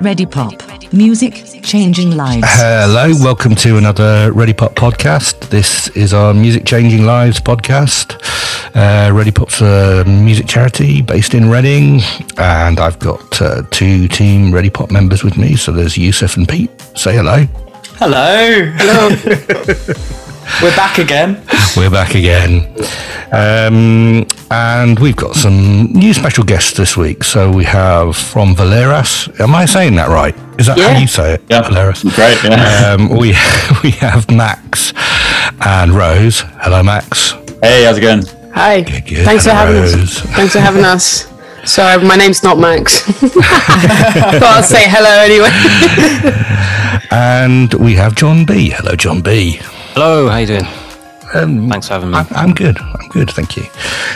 Ready Pop. Music changing lives. Hello, welcome to another Ready Pop podcast. This is our Music Changing Lives podcast. Uh, Ready Pop's a music charity based in Reading, and I've got uh, two team Ready Pop members with me. So there's Yusuf and Pete. Say hello. Hello. Hello. We're back again. We're back again. Um, and we've got some new special guests this week. So we have from Valeras. Am I saying that right? Is that Yeah. how you say it? Yeah. Valeras. Great, yeah. Um, we we have Max and Rose. Hello, Max. Hey, how's it going? Hi. good. Thanks for having Rose. us. Thanks for having us. Sorry, my name's not Max. Thought I'll say hello anyway. And we have John B. Hello, John B. Hello, how you doing? Um, Thanks for having me. I, I'm good. I'm good. Thank you.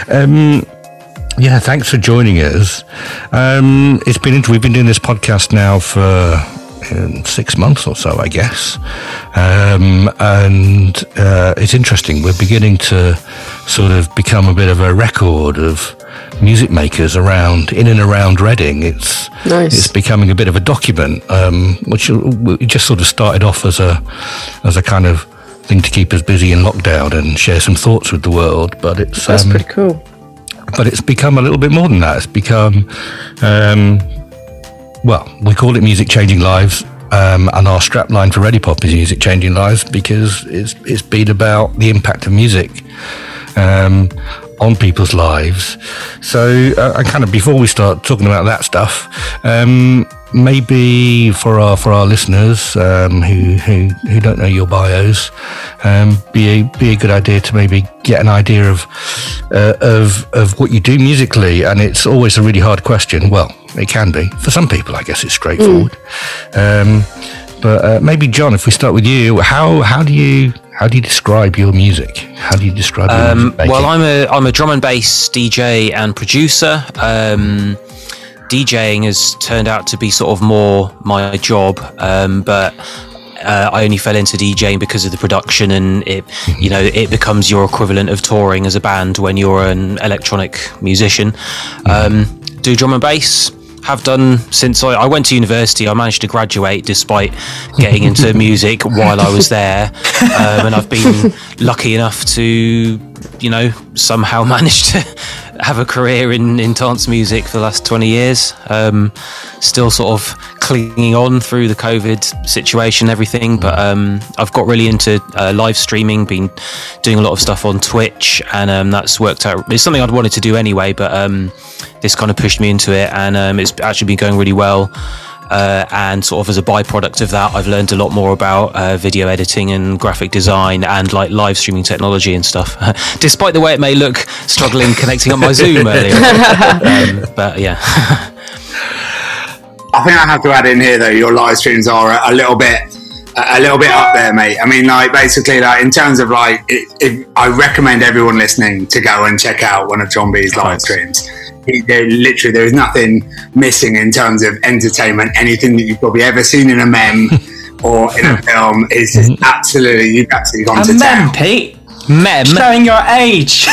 Um, yeah, thanks for joining us. Um, it's been we've been doing this podcast now for um, six months or so, I guess, um, and uh, it's interesting. We're beginning to sort of become a bit of a record of music makers around in and around Reading. It's Nice. it's becoming a bit of a document, um, which it just sort of started off as a as a kind of thing to keep us busy in lockdown and share some thoughts with the world. But it's That's um, pretty cool. but it's become a little bit more than that. It's become, um, well, we call it music changing lives. Um, and our strapline for Ready Pop is music changing lives because it's it's been about the impact of music um, on people's lives. So, uh, and kind of before we start talking about that stuff, um, maybe for our for our listeners um, who, who who don't know your bios, um, be a, be a good idea to maybe get an idea of uh, of of what you do musically. And it's always a really hard question. Well, it can be for some people. I guess it's straightforward. Um, but uh, maybe John, if we start with you, how how do you how do you describe your music? How do you describe your Um, music well, I'm a I'm a drum and bass DJ and producer. Um, DJing has turned out to be sort of more my job, um, but uh, I only fell into DJing because of the production, and it you know it becomes your equivalent of touring as a band when you're an electronic musician. Um, do drum and bass. Have done since I, I went to university. I managed to graduate despite getting into music while I was there, um, and I've been lucky enough to, you know, somehow manage to have a career in, in dance music for the last 20 years. Um, still sort of clinging on through the COVID situation everything, but um, I've got really into uh, live streaming, been doing a lot of stuff on Twitch, and um, that's worked out. It's something I'd wanted to do anyway, but um, this kind of pushed me into it, and um, it's actually been going really well. Uh, and sort of as a byproduct of that, I've learned a lot more about uh, video editing and graphic design and like live streaming technology and stuff. Despite the way it may look, struggling connecting on my Zoom earlier. um, but yeah, I think I have to add in here though, your live streams are a, a little bit, a, a little bit up there, mate. I mean, like basically, like in terms of like, it, it, I recommend everyone listening to go and check out one of John B's live streams. He, there, literally, there is nothing missing in terms of entertainment. Anything that you've probably ever seen in a mem or in a film is just mm-hmm. absolutely, you've absolutely gone A to mem, town. Pete. mem. Showing your age.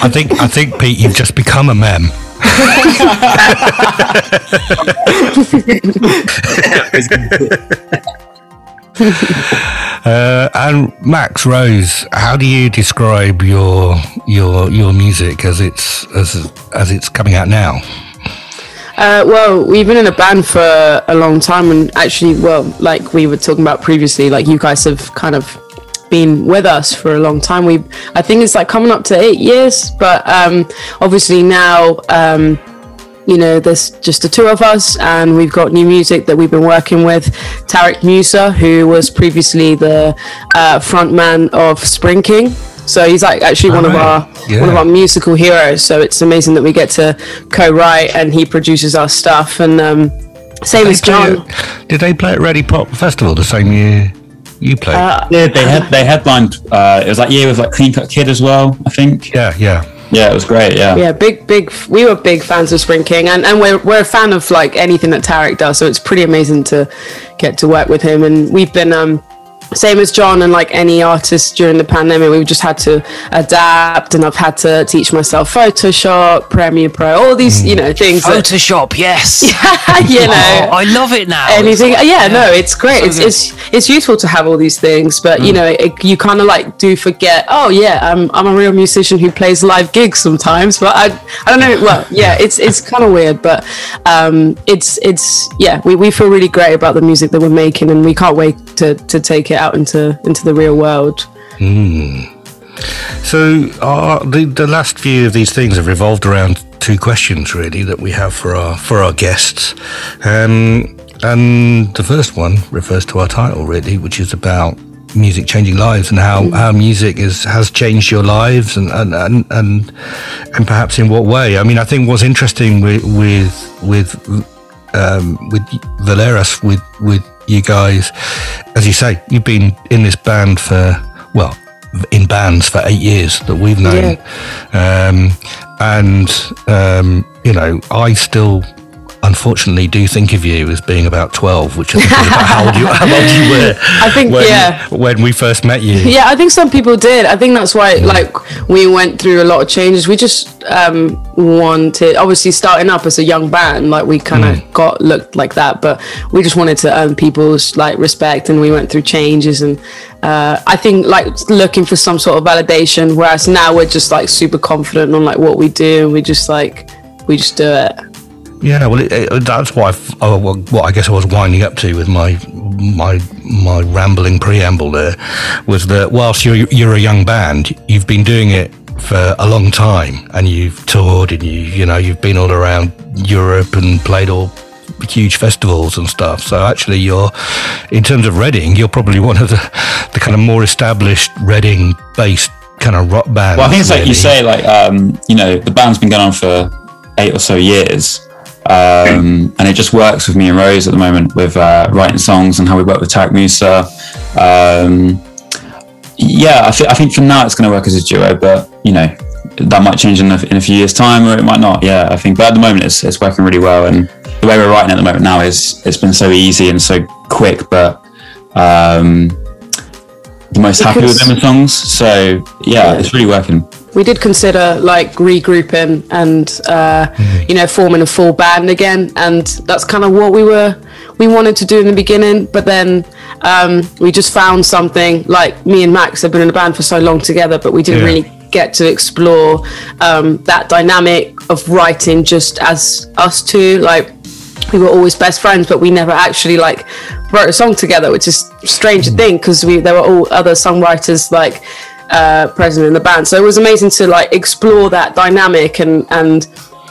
I think I think Pete, you've just become a mem. Uh, and Max Rose, how do you describe your your your music as it's as as it's coming out now? Uh, well, we've been in a band for a long time, and actually, well, like we were talking about previously, like you guys have kind of been with us for a long time. We, I think it's like coming up to eight years, but um, obviously now, um, you know, there's just the two of us, and we've got new music that we've been working with. Tarek Musa, who was previously the uh, frontman of Spring King. So he's like actually one of our Yeah. one of our musical heroes. So it's amazing that we get to co-write and he produces our stuff. And um, same as John. at- did they play at Ready Pop Festival the same year you played? Uh, Yeah, they had they headlined. Uh, it was like yeah, with like Clean Cut Kid as well. I think. yeah, yeah. Yeah, it was great. Yeah. Yeah, big, big. We were big fans of Spring King, and, and we're we're a fan of like anything that Tarek does. So it's pretty amazing to get to work with him. And we've been um, same as John and like any artist during the pandemic, we've just had to adapt, and I've had to teach myself Photoshop, Premiere Pro, all these you know things. that- Photoshop, yes. you know, Oh, I love it now. anything. Like- yeah, no, it's great. It's, good. it's it's useful to have all these things, but you know, it, you kind of like do forget. Oh yeah, I'm I'm a real musician who plays live gigs sometimes, but I I don't know. Well, yeah, it's it's kind of weird, but um, it's it's yeah, we, we feel really great about the music that we're making, and we can't wait to to take it out into into the real world. So, uh, the the last few of these things have revolved around two questions, really, that we have for our for our guests. Um, and the first one refers to our title, really, which is about music changing lives and how, how music is has changed your lives and and, and and and perhaps in what way. I mean, I think what's interesting with with with um, with Valeras, with with you guys, as you say, you've been in this band for well, in bands for eight years that we've known, um, and um, you know, I still. Unfortunately, do think of you as being about twelve, which I think is about how old you, how old you were. I think, when, yeah. when we first met you. Yeah, I think some people did. I think that's why, like, we went through a lot of changes. We just um, wanted, obviously, starting up as a young band, like, we kind of got looked like that, but we just wanted to earn people's like respect, and we went through changes. And uh, I think, like, looking for some sort of validation. Whereas now we're just like super confident on like what we do, and we just like we just do it. Yeah, well, it, it, that's what I, f- uh, what I guess I was winding up to with my my my rambling preamble there was that whilst you're you're a young band, you've been doing it for a long time, and you've toured and you you know you've been all around Europe and played all huge festivals and stuff. So actually, you're in terms of Reading, you're probably one of the the kind of more established Reading based kind of rock bands. Well, I think it's like you say, like um, you know, the band's been going on for eight or so years, um, and it just works with me and Rose at the moment with uh, writing songs and how we work with Tarek Musa. Um, yeah, I, th- I think for now it's going to work as a duo, but you know that might change in a, in a few years' time, or it might not. Yeah, I think, but at the moment it's it's working really well, and the way we're writing at the moment now is it's been so easy and so quick, but. Um, the most happy with them songs, so yeah, it's really working. We did consider like regrouping and uh, you know forming a full band again and that's kind of what we were we wanted to do in the beginning but then um, we just found something like me and max have been in a band for so long together but we didn't Yeah. really get to explore um, that dynamic of writing just as us two like we were always best friends but we never actually like wrote a song together which is strange to think because we there were all other songwriters like uh, present in the band. So it was amazing to like explore that dynamic and and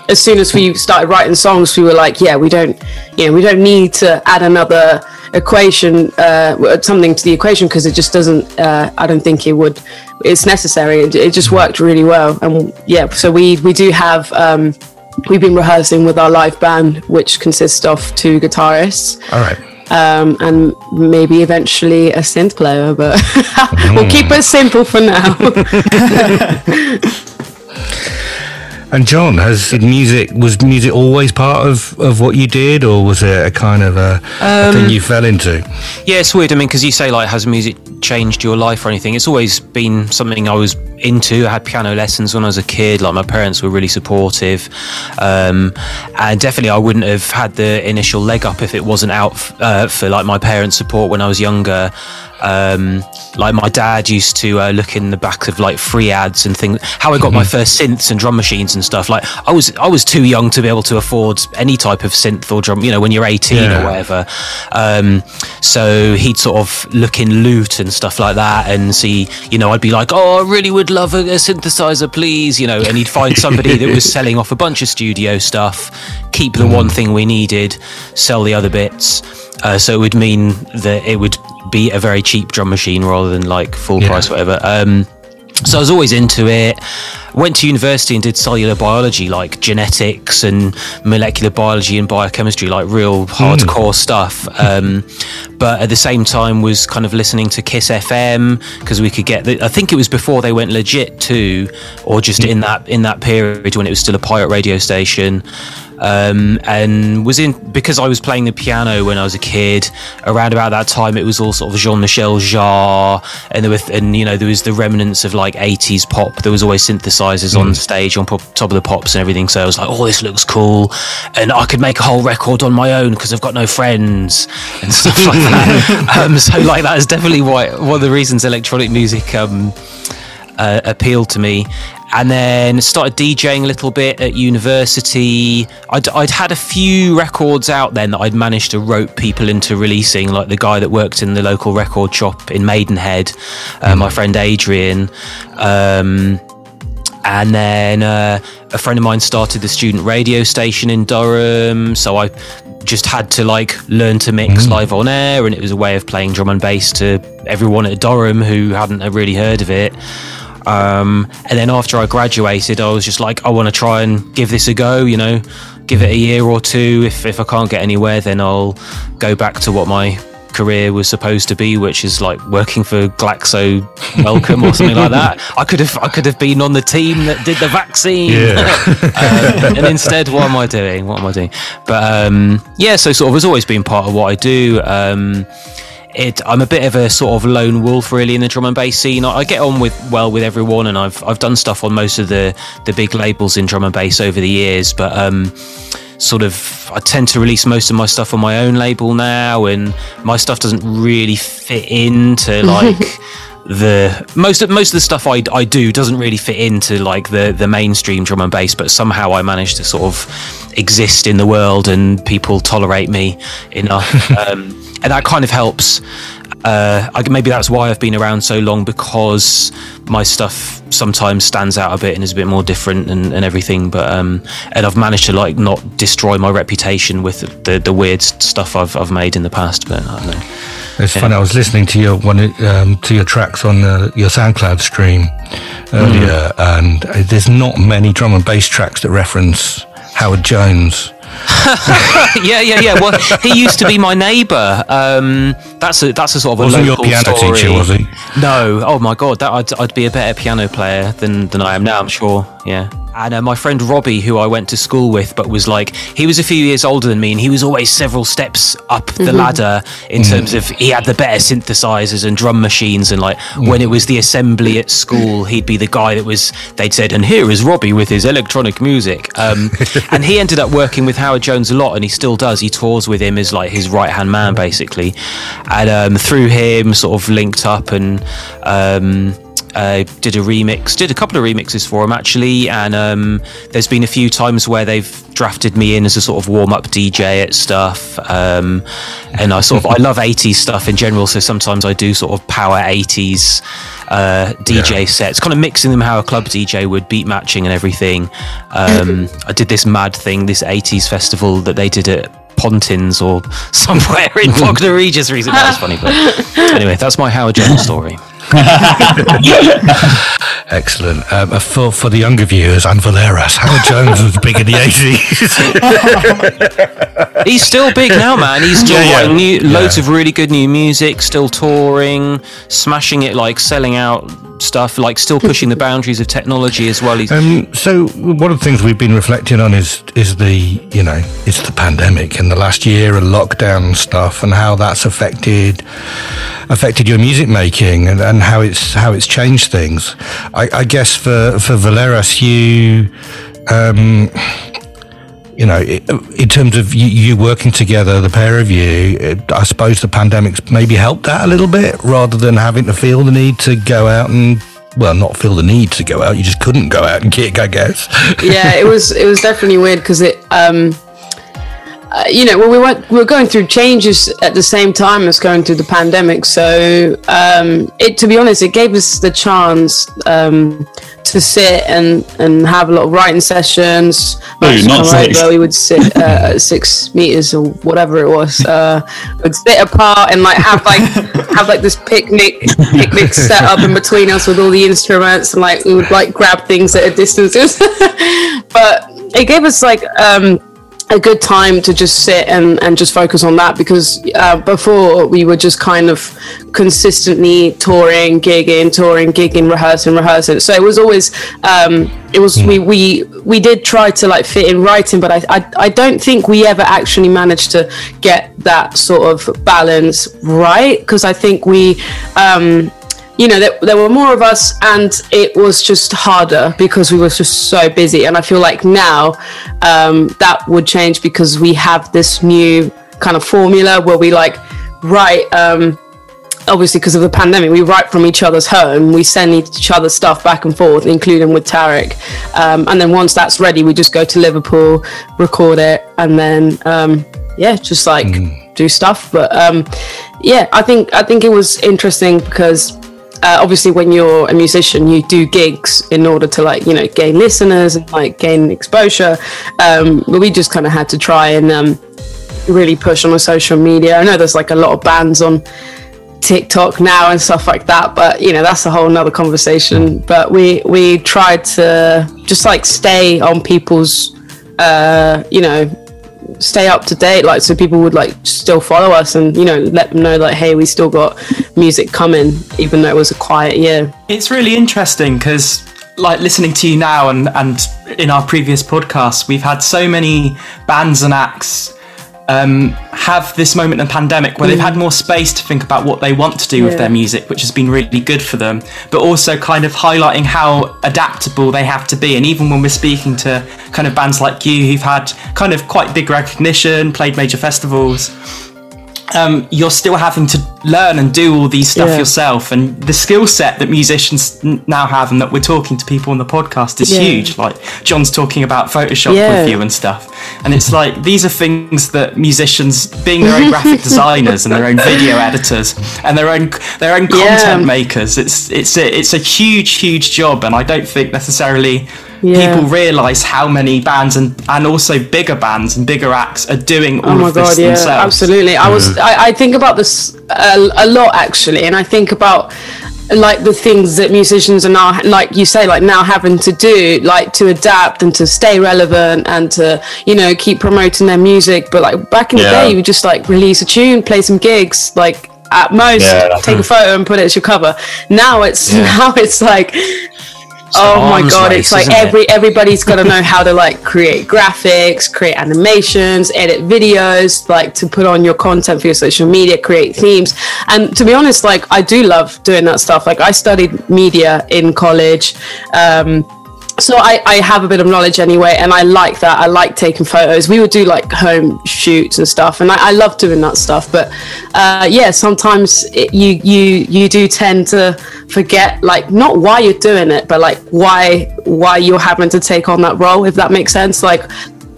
as soon as we started writing songs we were like yeah we don't you know we don't need to add another equation uh, something to the equation because it just doesn't uh, I don't think it would it's necessary. It, it just worked really well. And yeah so we we do have um, we've been rehearsing with our live band, which consists of two guitarists. All right. Um, and maybe eventually a synth player, but we'll keep it simple for now. And John, has music was music always part of, of what you did, or was it a kind of a, a thing you fell into? Yeah, it's weird. I mean, because you say like, has music changed your life or anything? It's always been something I was into. I had piano lessons when I was a kid. Like my parents were really supportive, um, and definitely I wouldn't have had the initial leg up if it wasn't out f- uh, for like my parents' support when I was younger. Um, like my dad used to uh, look in the back of like free ads and things. How I got my first synths and drum machines and stuff. Like I was, I was too young to be able to afford any type of synth or drum. You know, when you're 18 Yeah. or whatever. Um, so he'd sort of look in loot and stuff like that and see, you know, I'd be like, oh, I really would love a, a synthesizer, please, you know, and he'd find somebody that was selling off a bunch of studio stuff, keep the one thing we needed, sell the other bits. Uh, so it would mean that it would be a very cheap drum machine rather than like full Yeah. price, whatever. Um, so I was always into it. Went to university and did cellular biology, like genetics and molecular biology and biochemistry, like real hardcore stuff. Um, but at the same time, was kind of listening to Kiss FM because we could get. The, I think it was before they went legit too, or just in that in that period when it was still a pirate radio station. Um, and was in because I was playing the piano when I was a kid. Around about that time, it was all sort of Jean-Michel Jarre, and there were and you know there was the remnants of like 80s pop. There was always synthesizers on stage on pop, top of the pops and everything. So I was like, oh, this looks cool, and I could make a whole record on my own because I've got no friends and stuff like that. um, so like that is definitely why one of the reasons electronic music um, uh, appealed to me. And then started DJing a little bit at university. I'd, I'd had a few records out then that I'd managed to rope people into releasing, like the guy that worked in the local record shop in Maidenhead, uh, my friend Adrian. Um, and then uh, a friend of mine started the student radio station in Durham, so I just had to like learn to mix live on air, and it was a way of playing drum and bass to everyone at Durham who hadn't really heard of it. Um, and then after I graduated, I was just like, I want to try and give this a go, you know, give it a year or two. If, if I can't get anywhere, then I'll go back to what my career was supposed to be, which is like working for Glaxo Wellcome or something like that. I could have I could have been on the team that did the vaccine, um, and instead, what am I doing? What am I doing? But um, yeah, so sort of has always been part of what I do. Um, it, I'm a bit of a sort of lone wolf really in the drum and bass scene. I, I get on with well with everyone, and I've I've done stuff on most of the the big labels in drum and bass over the years, but. Um, sort of I tend to release most of my stuff on my own label now and my stuff doesn't really fit into like the most of most of the stuff I, I do doesn't really fit into like the the mainstream drum and bass but somehow I manage to sort of exist in the world and people tolerate me enough um, and that kind of helps uh, I, maybe that's why I've been around so long because my stuff sometimes stands out a bit and is a bit more different and, and everything. But um, and I've managed to like not destroy my reputation with the, the weird stuff I've I've made in the past. But I don't know. It's funny. I was listening to your one um, to your tracks on uh, your SoundCloud stream earlier, and uh, there's not many drum and bass tracks that reference Howard Jones. yeah, yeah, yeah. Well, he used to be my neighbour. Um, that's a that's a sort of a Wasn't your local piano story. teacher, was he? No. Oh my god, that I'd, I'd be a better piano player than than I am now. I'm sure. Yeah. And uh, my friend Robbie, who I went to school with, but was like he was a few years older than me, and he was always several steps up the ladder in terms of he had the better synthesizers and drum machines, and like when it was the assembly at school, he'd be the guy that was they'd said, and here is Robbie with his electronic music. Um, and he ended up working with Howard Jones a lot, and he still does. He tours with him as like his right hand man, basically. And um, through him, sort of linked up and. Um, uh, did a remix, did a couple of remixes for him actually, and um, there's been a few times where they've drafted me in as a sort of warm up DJ at stuff, um, and I sort of I love 80s stuff in general, so sometimes I do sort of power 80s uh, DJ sets, kind of mixing them how a club DJ would, beat matching and everything. Um, I did this mad thing, this 80s festival that they did at Pontins or somewhere in Bognor Regis recently. That was funny, but anyway, that's my Howard Jones story. Excellent. Um, for for the younger viewers and for their Valeras, Howard Jones was big in the eighties. He's still big now, man. He's still Yeah, yeah. writing new, Yeah. loads of really good new music, still touring, smashing it, like selling out stuff, like still pushing the boundaries of technology as well. Um, so one of the things we've been reflecting on is is the you know it's the pandemic and the last year and lockdown stuff and how that's affected affected your music making and, and how it's how it's changed things. I, I guess for for Valeras, you. Um, you know, in terms of you, working together, the pair of you, I suppose the pandemic's maybe helped that a little bit rather than having to feel the need to go out and, well, not feel the need to go out. You just couldn't go out and kick, I guess. yeah, it was it was definitely weird because it um uh, you know well we went we were going through changes at the same time as going through the pandemic so um it to be honest it gave us the chance um to sit and and have a lot of writing sessions would not six. over, we would sit uh, at six meters or whatever it was uh would sit apart and like have like have like this picnic picnic set up in between us with all the instruments and like we would like grab things at a distance but it gave us like um a good time to just sit and, and just focus on that because uh, before we were just kind of consistently touring, gigging, touring, gigging, rehearsing, rehearsing. So it was always um, it was we, we we did try to like fit in writing, but I, I I don't think we ever actually managed to get that sort of balance right because I think we um, you know, there, there, were more of us, and it was just harder because we were just so busy. And I feel like now um, that would change because we have this new kind of formula where we like write. Um, obviously, because of the pandemic, we write from each other's home. We send each other stuff back and forth, including with Tarek. Um, and then once that's ready, we just go to Liverpool, record it, and then um, yeah, just like mm. do stuff. But um, yeah, I think I think it was interesting because uh, obviously when you're a musician you do gigs in order to like you know gain listeners and like gain exposure. Um, but we just kind of had to try and um, really push on the social media. I know there's like a lot of bands on tiktok now and stuff like that but you know that's a whole nother conversation. But we we tried to just like stay on people's uh, you know stay up to date like so people would like still follow us and you know let them know that hey we still got music coming even though it was a quiet year. It's really interesting because like listening to you now and and in our previous podcasts we've had so many bands and acts um, have this moment in the pandemic where mm. they've had more space to think about what they want to do yeah. with their music, which has been really good for them, but also kind of highlighting how adaptable they have to be. And even when we're speaking to kind of bands like you who've had kind of quite big recognition, played major festivals, um, you're still having to learn and do all these stuff yeah. yourself and the skill set that musicians n- now have and that we're talking to people on the podcast is yeah. huge like john's talking about photoshop yeah. with you and stuff and it's like these are things that musicians being their own graphic designers and their own video editors and their own their own content makers it's it's a, it's a huge huge job and i don't think necessarily yeah. people realize how many bands and and also bigger bands and bigger acts are doing oh all oh my of this yeah, themselves. Absolutely, I was I, I think about this a, a lot actually, and I think about like the things that musicians are now like you say like now having to do like to adapt and to stay relevant and to you know keep promoting their music but like back in the day you just like release a tune play some gigs like at most yeah. take a photo and put it as your cover now it's yeah. now it's like oh my god race, it's like every it? everybody's got to know how to like create graphics create animations edit videos like to put on your content for your social media create themes and to be honest like i do love doing that stuff like i studied media in college um, so I, I have a bit of knowledge anyway and i like that. I like taking photos. We would do like home shoots and stuff and i, I love doing that stuff but uh, yeah sometimes it, you you you do tend to forget like not why you're doing it but like why why you're having to take on that role if that makes sense. Like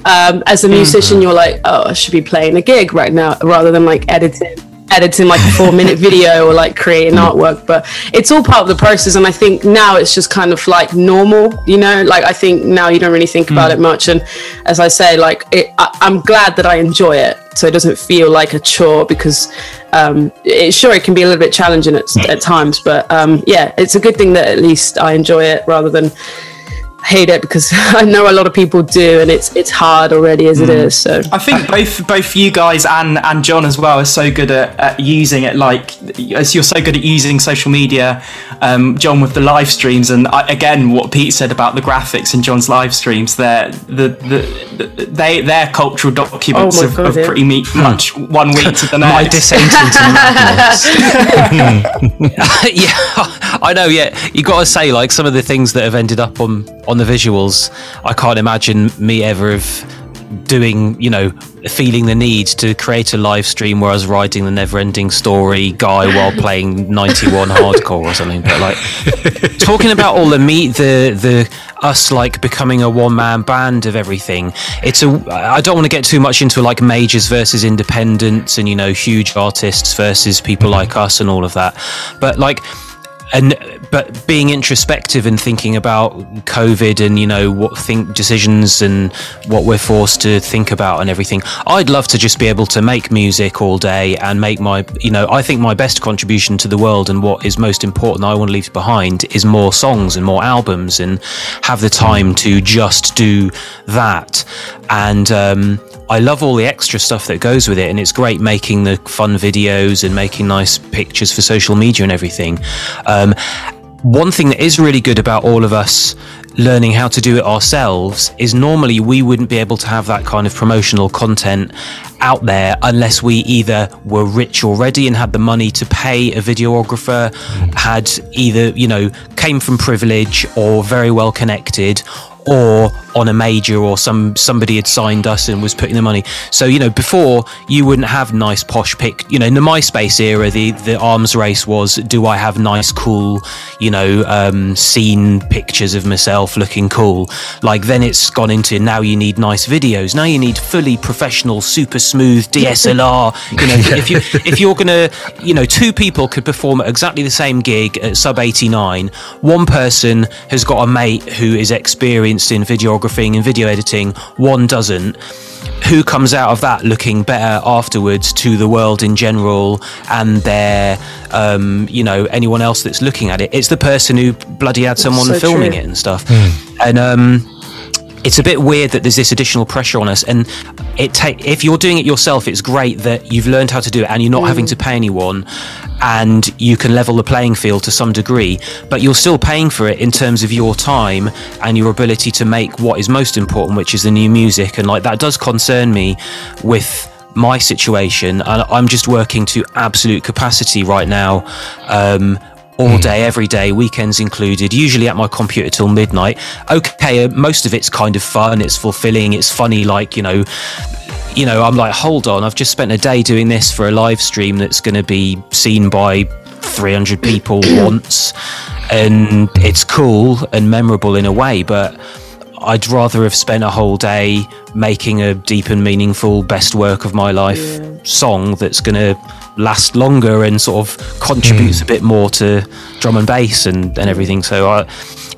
um, as a musician mm-hmm. you're like oh i should be playing a gig right now rather than like editing editing like a four minute video or like creating artwork but it's all part of the process and i think now it's just kind of like normal you know like i think now you don't really think about mm. it much and as i say like it, I, i'm glad that i enjoy it so it doesn't feel like a chore because um, it, sure it can be a little bit challenging at, at times but um, yeah it's a good thing that at least i enjoy it rather than hate it because I know a lot of people do, and it's it's hard already as mm. it is. So I think both both you guys and and John as well are so good at, at using it. Like as you're so good at using social media, um, John with the live streams, and I, again what Pete said about the graphics in John's live streams. They're the, the, the they they're cultural documents oh of, God, of yeah. pretty much one week to the next. My descent into madness. yeah, I know. Yeah, you got to say like some of the things that have ended up on on the visuals, I can't imagine me ever have doing, you know, feeling the need to create a live stream where I was writing the never ending story guy while playing 91 hardcore or something. But like talking about all the meat, the, the, us like becoming a one man band of everything. It's a, I don't want to get too much into like majors versus independents and, you know, huge artists versus people like us and all of that. But like, and but being introspective and thinking about COVID and you know what think decisions and what we're forced to think about and everything, I'd love to just be able to make music all day and make my you know I think my best contribution to the world and what is most important I want to leave behind is more songs and more albums and have the time to just do that. And um, I love all the extra stuff that goes with it, and it's great making the fun videos and making nice pictures for social media and everything. Um, one thing that is really good about all of us learning how to do it ourselves is normally we wouldn't be able to have that kind of promotional content out there unless we either were rich already and had the money to pay a videographer, had either, you know, came from privilege or very well connected or on a major or some somebody had signed us and was putting the money. So you know, before you wouldn't have nice posh pick. You know, in the MySpace era, the the arms race was: do I have nice, cool, you know, um, scene pictures of myself looking cool? Like then it's gone into now you need nice videos. Now you need fully professional, super smooth DSLR. you know, if you if you're gonna, you know, two people could perform at exactly the same gig at sub 89. One person has got a mate who is experienced in videographing and video editing. One doesn't. Who comes out of that looking better afterwards to the world in general and their, um, you know, anyone else that's looking at it? It's the person who bloody had someone so filming true. it and stuff. And um, it's a bit weird that there's this additional pressure on us and it take if you're doing it yourself it's great that you've learned how to do it and you're not having to pay anyone and you can level the playing field to some degree but you're still paying for it in terms of your time and your ability to make what is most important which is the new music and like that does concern me with my situation and i'm just working to absolute capacity right now um, all day, every day, weekends included, usually at my computer till midnight. Okay, uh, most of it's kind of fun, it's fulfilling, it's funny, like, you know, you know, I'm like, hold on, I've just spent a day doing this for a live stream that's going to be seen by 300 people once, and it's cool and memorable in a way, but I'd rather have spent a whole day making a deep and meaningful best work of my life song that's going to last longer and sort of contributes hmm. a bit more to drum and bass and, and everything. So I,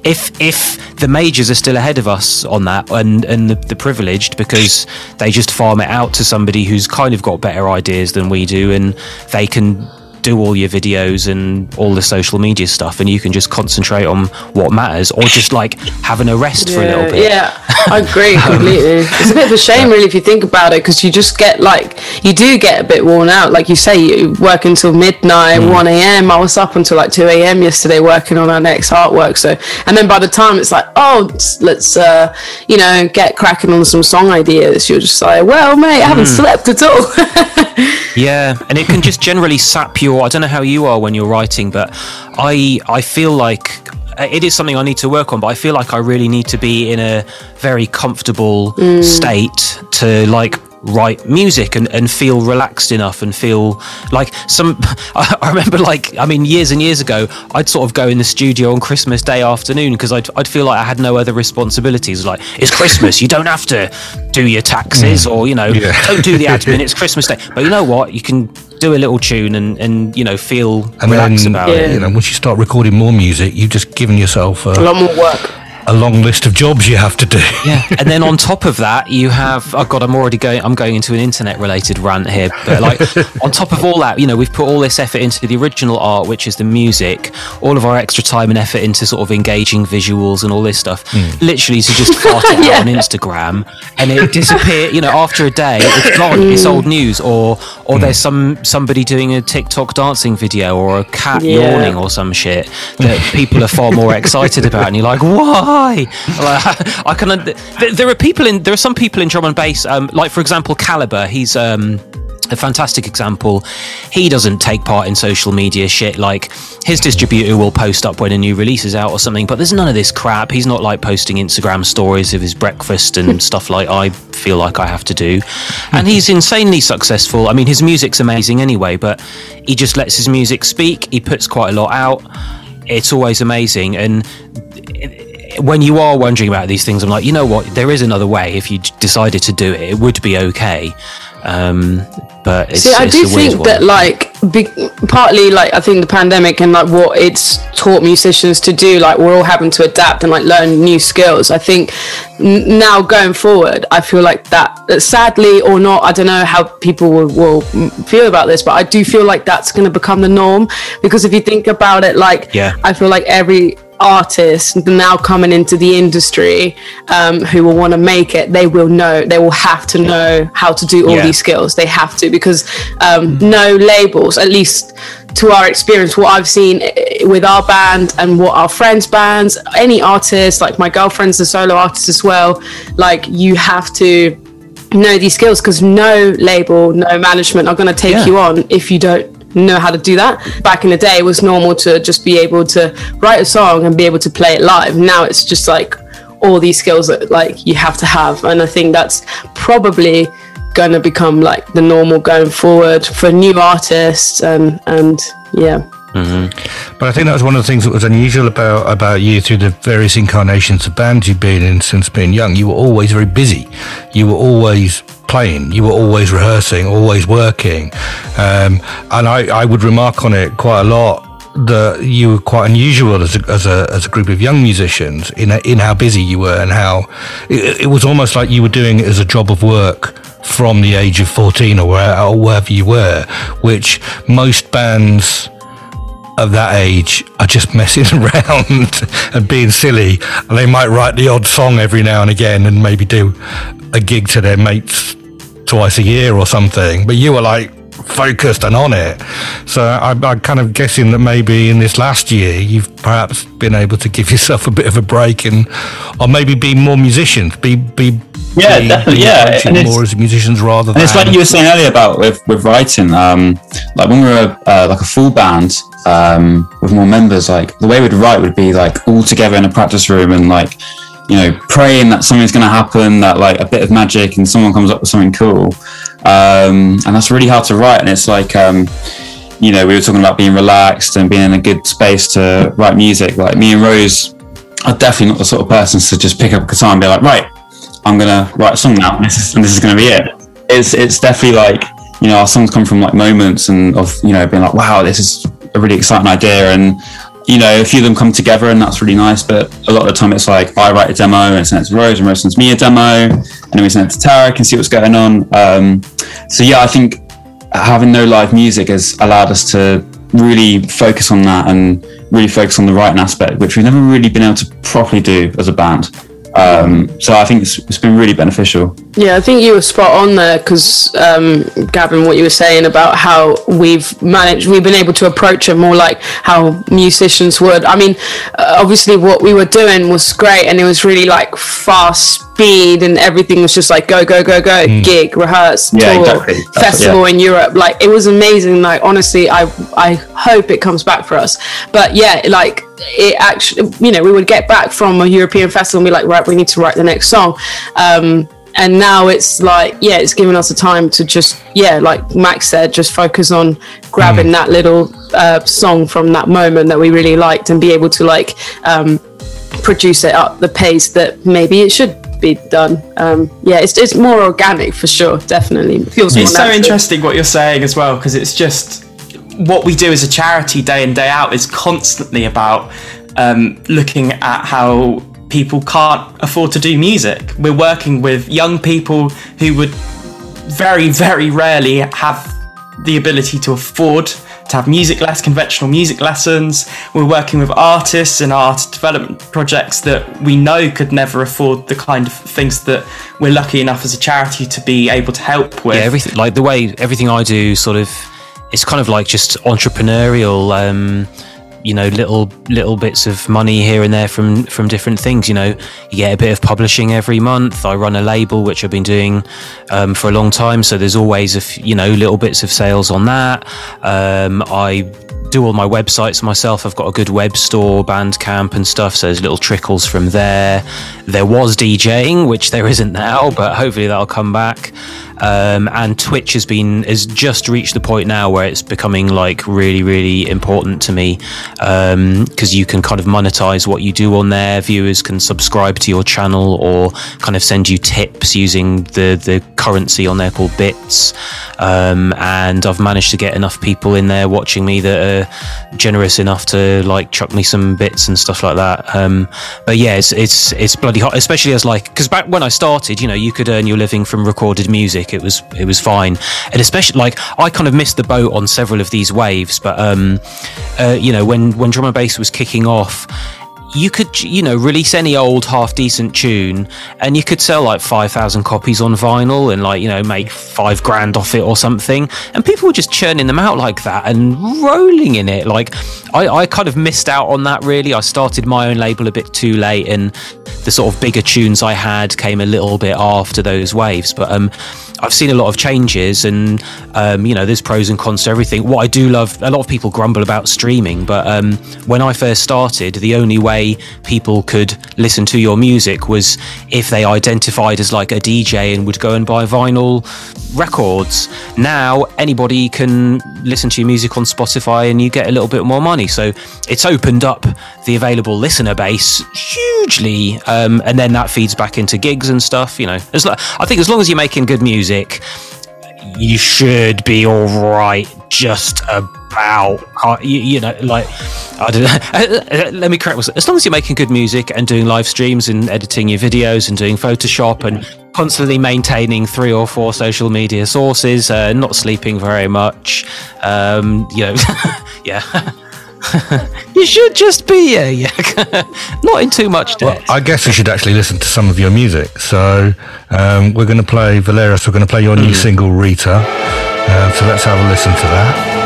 if if the majors are still ahead of us on that and and the, the privileged because they just farm it out to somebody who's kind of got better ideas than we do and they can do all your videos and all the social media stuff and you can just concentrate on what matters or just like having a rest for a little bit Yeah, I agree completely. It's a bit of a shame, really, if you think about it, because you just get like you do get a bit worn out. Like you say, you work until midnight, Mm. one a.m. I was up until like two a.m. yesterday working on our next artwork. So, and then by the time it's like, oh, let's, let's uh, you know, get cracking on some song ideas. You're just like, well, mate, I haven't Mm. slept at all. Yeah, and it can just generally sap your. I don't know how you are when you're writing, but I I feel like uh, it is something I need to work on. But I feel like I really need to be in a very comfortable state to like write music and, and feel relaxed enough and feel like some I I remember like I mean years and years ago I'd sort of go in the studio on Christmas Day afternoon because I'd, I'd feel like I had no other responsibilities like it's Christmas you don't have to do your taxes or you know Yeah. don't do the admin it's Christmas Day but you know what you can do a little tune and, and you know feel And relaxed then, about Yeah. it you know, once you start recording more music, you've just given yourself a a, lot more work. A long list of jobs you have to do. yeah and then on top of that you have oh god i'm already going i'm going into an internet related rant here but like on top of all that you know we've put all this effort into the original art which is the music all of our extra time and effort into sort of engaging visuals and all this stuff hmm. literally to just fart it out on instagram and it disappear you know after a day it's gone it's old news or or hmm. there's some somebody doing a tiktok dancing video or a cat Yeah. yawning or some shit that people are far more excited about and you're like like, i can there, are people in there are some people in drum and bass um, like for example Calibre he's um a fantastic example. He doesn't take part in social media shit. Like his distributor will post up when a new release is out or something, but there's none of this crap. He's not like posting Instagram stories of his breakfast and stuff like I feel like I have to do. And he's insanely successful. I mean, his music's amazing anyway, but he just lets his music speak. He puts quite a lot out. It's always amazing. And when you are wondering about these things, I'm like, you know what? There is another way. If you decided to do it, it would be okay. Um, but it's, See, I do think one. that like be, partly like I think the pandemic and like what it's taught musicians to do, like we're all having to adapt and like learn new skills. I think n- now going forward, I feel like that, that sadly or not, I don't know how people will, will feel about this, but I do feel like that's going to become the norm because if you think about it, like Yeah. I feel like every artists now coming into the industry um, who will want to make it, they will know, they will have to know how to do all Yeah. these skills. They have to because um, no labels, at least to our experience, what I've seen eh, with our band and what our friends' bands, any artist, like my girlfriend's a solo artist as well, like you have to know these skills because no label, no management are going to take Yeah. you on if you don't know how to do that. Back in the day, it was normal to just be able to write a song and be able to play it live. Now it's just like all these skills that like you have to have, and I think that's probably going to become like the normal going forward for new artists and and yeah. Mm-hmm. But I think that was one of the things that was unusual about about you through the various incarnations of bands you've been in since being young. You were always very busy. You were always playing. You were always rehearsing, always working. Um, and I, I would remark on it quite a lot that you were quite unusual as a, as a, as a group of young musicians in, a, in how busy you were and how it, it was almost like you were doing it as a job of work from the age of 14 or, or wherever you were, which most bands of that age are just messing around and being silly. And they might write the odd song every now and again and maybe do a gig to their mates twice a year or something. But you were like focused and on it. So I, I'm kind of guessing that maybe in this last year you've perhaps been able to give yourself a bit of a break and, or maybe be more musicians, be be Yeah, be- definitely, be yeah, and more as musicians rather than. it's like you were saying earlier about with, with writing, um, like when we were uh, like a full band um, with more members, like the way we'd write would be like all together in a practice room and like, you know, praying that something's going to happen, that like a bit of magic and someone comes up with something cool. Um, and that's really hard to write. And it's like, um, you know, we were talking about being relaxed and being in a good space to write music. Like me and Rose are definitely not the sort of persons to just pick up a guitar and be like, right, I'm gonna write a song now, and this is, and this is gonna be it. It's it's definitely like you know our songs come from like moments and of you know being like, wow, this is a really exciting idea, and you know a few of them come together and that's really nice. But a lot of the time it's like I write a demo and send it to Rose, and Rose sends me a demo, and then we send it to Tarek and see what's going on. Um, so yeah, I think having no live music has allowed us to really focus on that and really focus on the writing aspect, which we've never really been able to properly do as a band. Um, so I think it's, it's been really beneficial. Yeah, I think you were spot on there because, um, Gavin, what you were saying about how we've managed, we've been able to approach it more like how musicians would. I mean, uh, obviously, what we were doing was great and it was really like fast speed and everything was just like go, go, go, go, gig, rehearse, Yeah, tour, exactly. Festival yeah. in Europe. Like, it was amazing. Like, honestly, I, I hope it comes back for us. But yeah, like, it actually, you know, we would get back from a European festival and be like, right, we need to write the next song. Um, and now it's like, yeah, it's giving us a time to just, yeah, like Max said, just focus on grabbing that little uh, song from that moment that we really liked and be able to like um, produce it at the pace that maybe it should be done. Um, yeah, it's, it's more organic for sure, definitely. It feels It's so natural. interesting what you're saying as well because it's just what we do as a charity day in day out is constantly about um, looking at how people can't afford to do music. We're working with young people who would very very rarely have the ability to afford to have music less conventional music lessons. We're working with artists and art development projects that we know could never afford the kind of things that we're lucky enough as a charity to be able to help with. yeah, everything like the way everything I do sort of it's kind of like just entrepreneurial um you know little little bits of money here and there from from different things you know you get a bit of publishing every month i run a label which i've been doing um, for a long time so there's always a f- you know little bits of sales on that um, i do all my websites myself. I've got a good web store, Bandcamp and stuff. So there's little trickles from there. There was DJing, which there isn't now, but hopefully that'll come back. Um, and Twitch has been has just reached the point now where it's becoming like really, really important to me because you can kind of monetize what you do on there. Viewers can subscribe to your channel or kind of send you tips using the the currency on there called bits. Um, and I've managed to get enough people in there watching me that are generous enough to like chuck me some bits and stuff like that. Um, but yeah, it's it's it's bloody hot, especially as like because back when I started, you know, you could earn your living from recorded music. It was it was fine, and especially like I kind of missed the boat on several of these waves. But um, uh, you know, when when drum and bass was kicking off you could you know release any old half decent tune and you could sell like 5000 copies on vinyl and like you know make 5 grand off it or something. And people were just churning them out like that and rolling in it. Like I, I kind of missed out on that really. I started my own label a bit too late and the sort of bigger tunes I had came a little bit after those waves but um I've seen a lot of changes, and um, you know, there's pros and cons to everything. What I do love, a lot of people grumble about streaming, but um, when I first started, the only way people could listen to your music was if they identified as like a DJ and would go and buy vinyl records. Now anybody can listen to your music on Spotify, and you get a little bit more money. So it's opened up the available listener base hugely, um, and then that feeds back into gigs and stuff. You know, as lo- I think as long as you're making good music you should be all right just about you, you know like i don't know. Let me correct myself. As long as you're making good music and doing live streams and editing your videos and doing photoshop and constantly maintaining three or four social media sources uh, not sleeping very much um you know yeah you should just be yeah. not in too much debt. Well, I guess we should actually listen to some of your music. So um, we're going to play Valerius. We're going to play your new single Rita. Uh, so let's have a listen to that.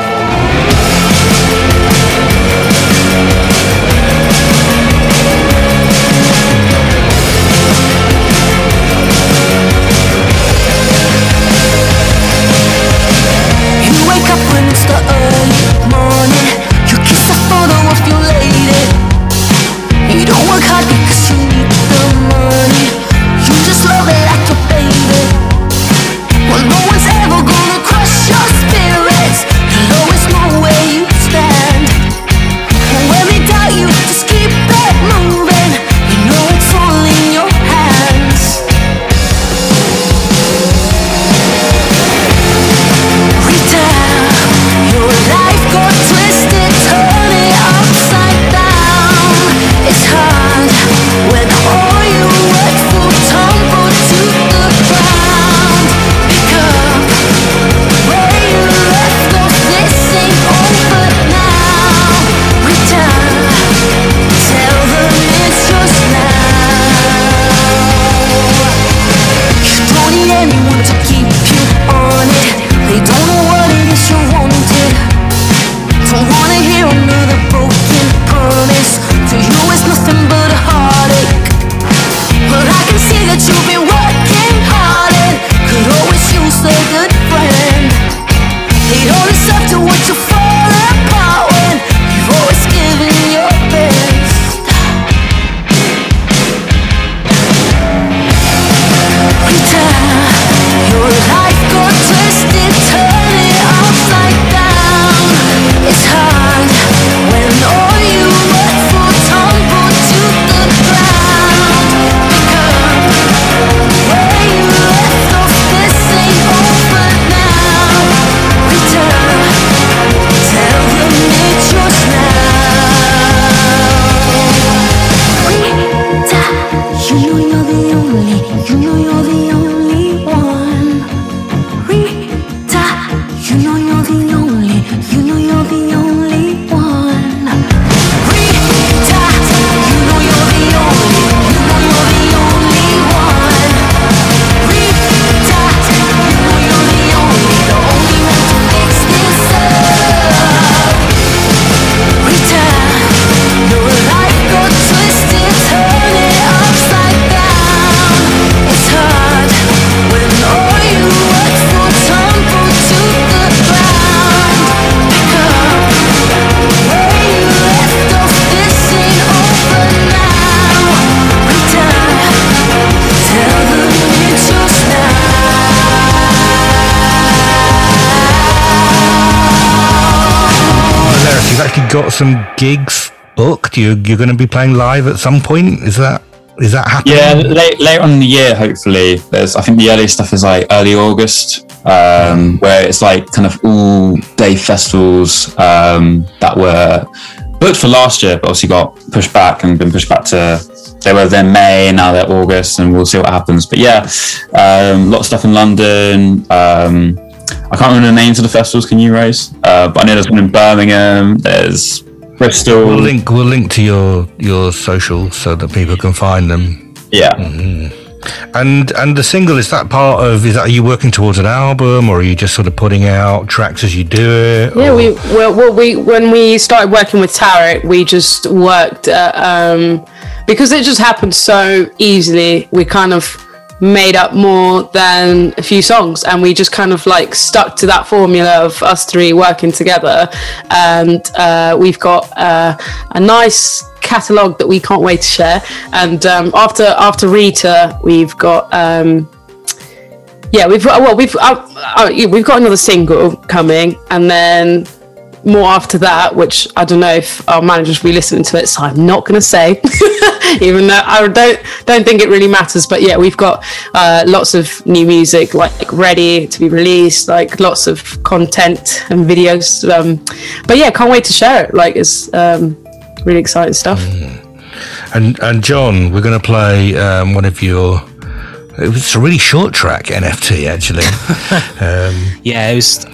Some gigs booked. You, you're going to be playing live at some point. Is that is that happening? Yeah, late, later on in the year, hopefully. There's, I think the earliest stuff is like early August, um, where it's like kind of all day festivals um, that were booked for last year, but obviously got pushed back and been pushed back to. They were then May, now they're August, and we'll see what happens. But yeah, um, a lot of stuff in London. Um, I can't remember the names of the festivals. Can you, Rose? Uh, but I know there's one in Birmingham. There's Bristol. We'll link. We'll link to your your social so that people can find them. Yeah. And and the single is that part of is that are you working towards an album or are you just sort of putting out tracks as you do it? Yeah, or- we well, well we when we started working with Tarek, we just worked uh, um, because it just happened so easily. We kind of made up more than a few songs, and we just kind of like stuck to that formula of us three working together. And uh, we've got uh, a nice catalog that we can't wait to share. And um, after after Rita, we've got. Um, yeah, we've got well, we've uh, uh, we've got another single coming, and then more after that, which I don't know if our managers will be listening to it, so I'm not going to say, even though I don't don't think it really matters. But yeah, we've got uh, lots of new music like ready to be released, like lots of content and videos. Um, but yeah, can't wait to share it. Like it's um, really exciting stuff. And and John, we're going to play um, one of your. It was a really short track NFT actually. um, Yeah, it was.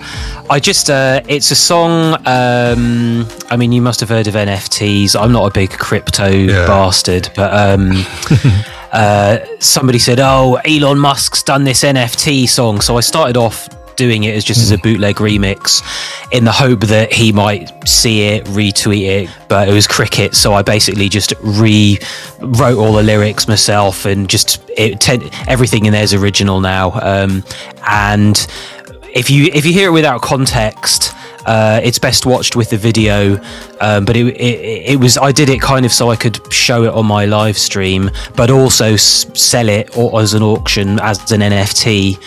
I just. Uh, it's a song. Um, I mean, you must have heard of NFTs. I'm not a big crypto bastard, but um, uh, somebody said, "Oh, Elon Musk's done this NFT song," so I started off doing it as just as a bootleg remix in the hope that he might see it retweet it but it was cricket so i basically just rewrote all the lyrics myself and just it ten, everything in there's original now um, and if you if you hear it without context uh, it's best watched with the video um, but it, it, it was i did it kind of so i could show it on my live stream but also s- sell it or as an auction as an nft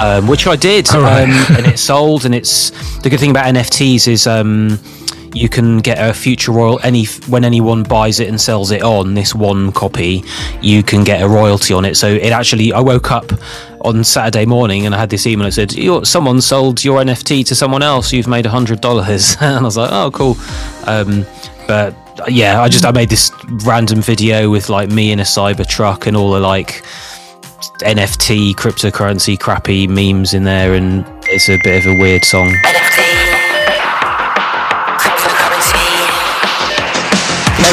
um, which I did, right. um, and it sold. And it's the good thing about NFTs is um, you can get a future royal any when anyone buys it and sells it on this one copy, you can get a royalty on it. So it actually, I woke up on Saturday morning and I had this email that said, someone sold your NFT to someone else. You've made a hundred dollars," and I was like, "Oh, cool." Um, but yeah, I just I made this random video with like me in a cyber truck and all the like NFT cryptocurrency crappy memes in there, and it's a bit of a weird song. No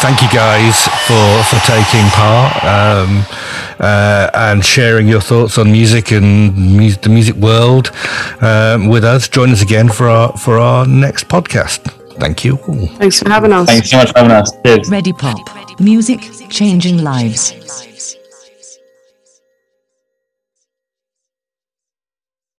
thank you guys for for taking part um, uh, and sharing your thoughts on music and mu- the music world um, with us. Join us again for our for our next podcast. Thank you. Thanks for having us. Thanks so much for having us. Cheers. Ready Pop. Music changing lives.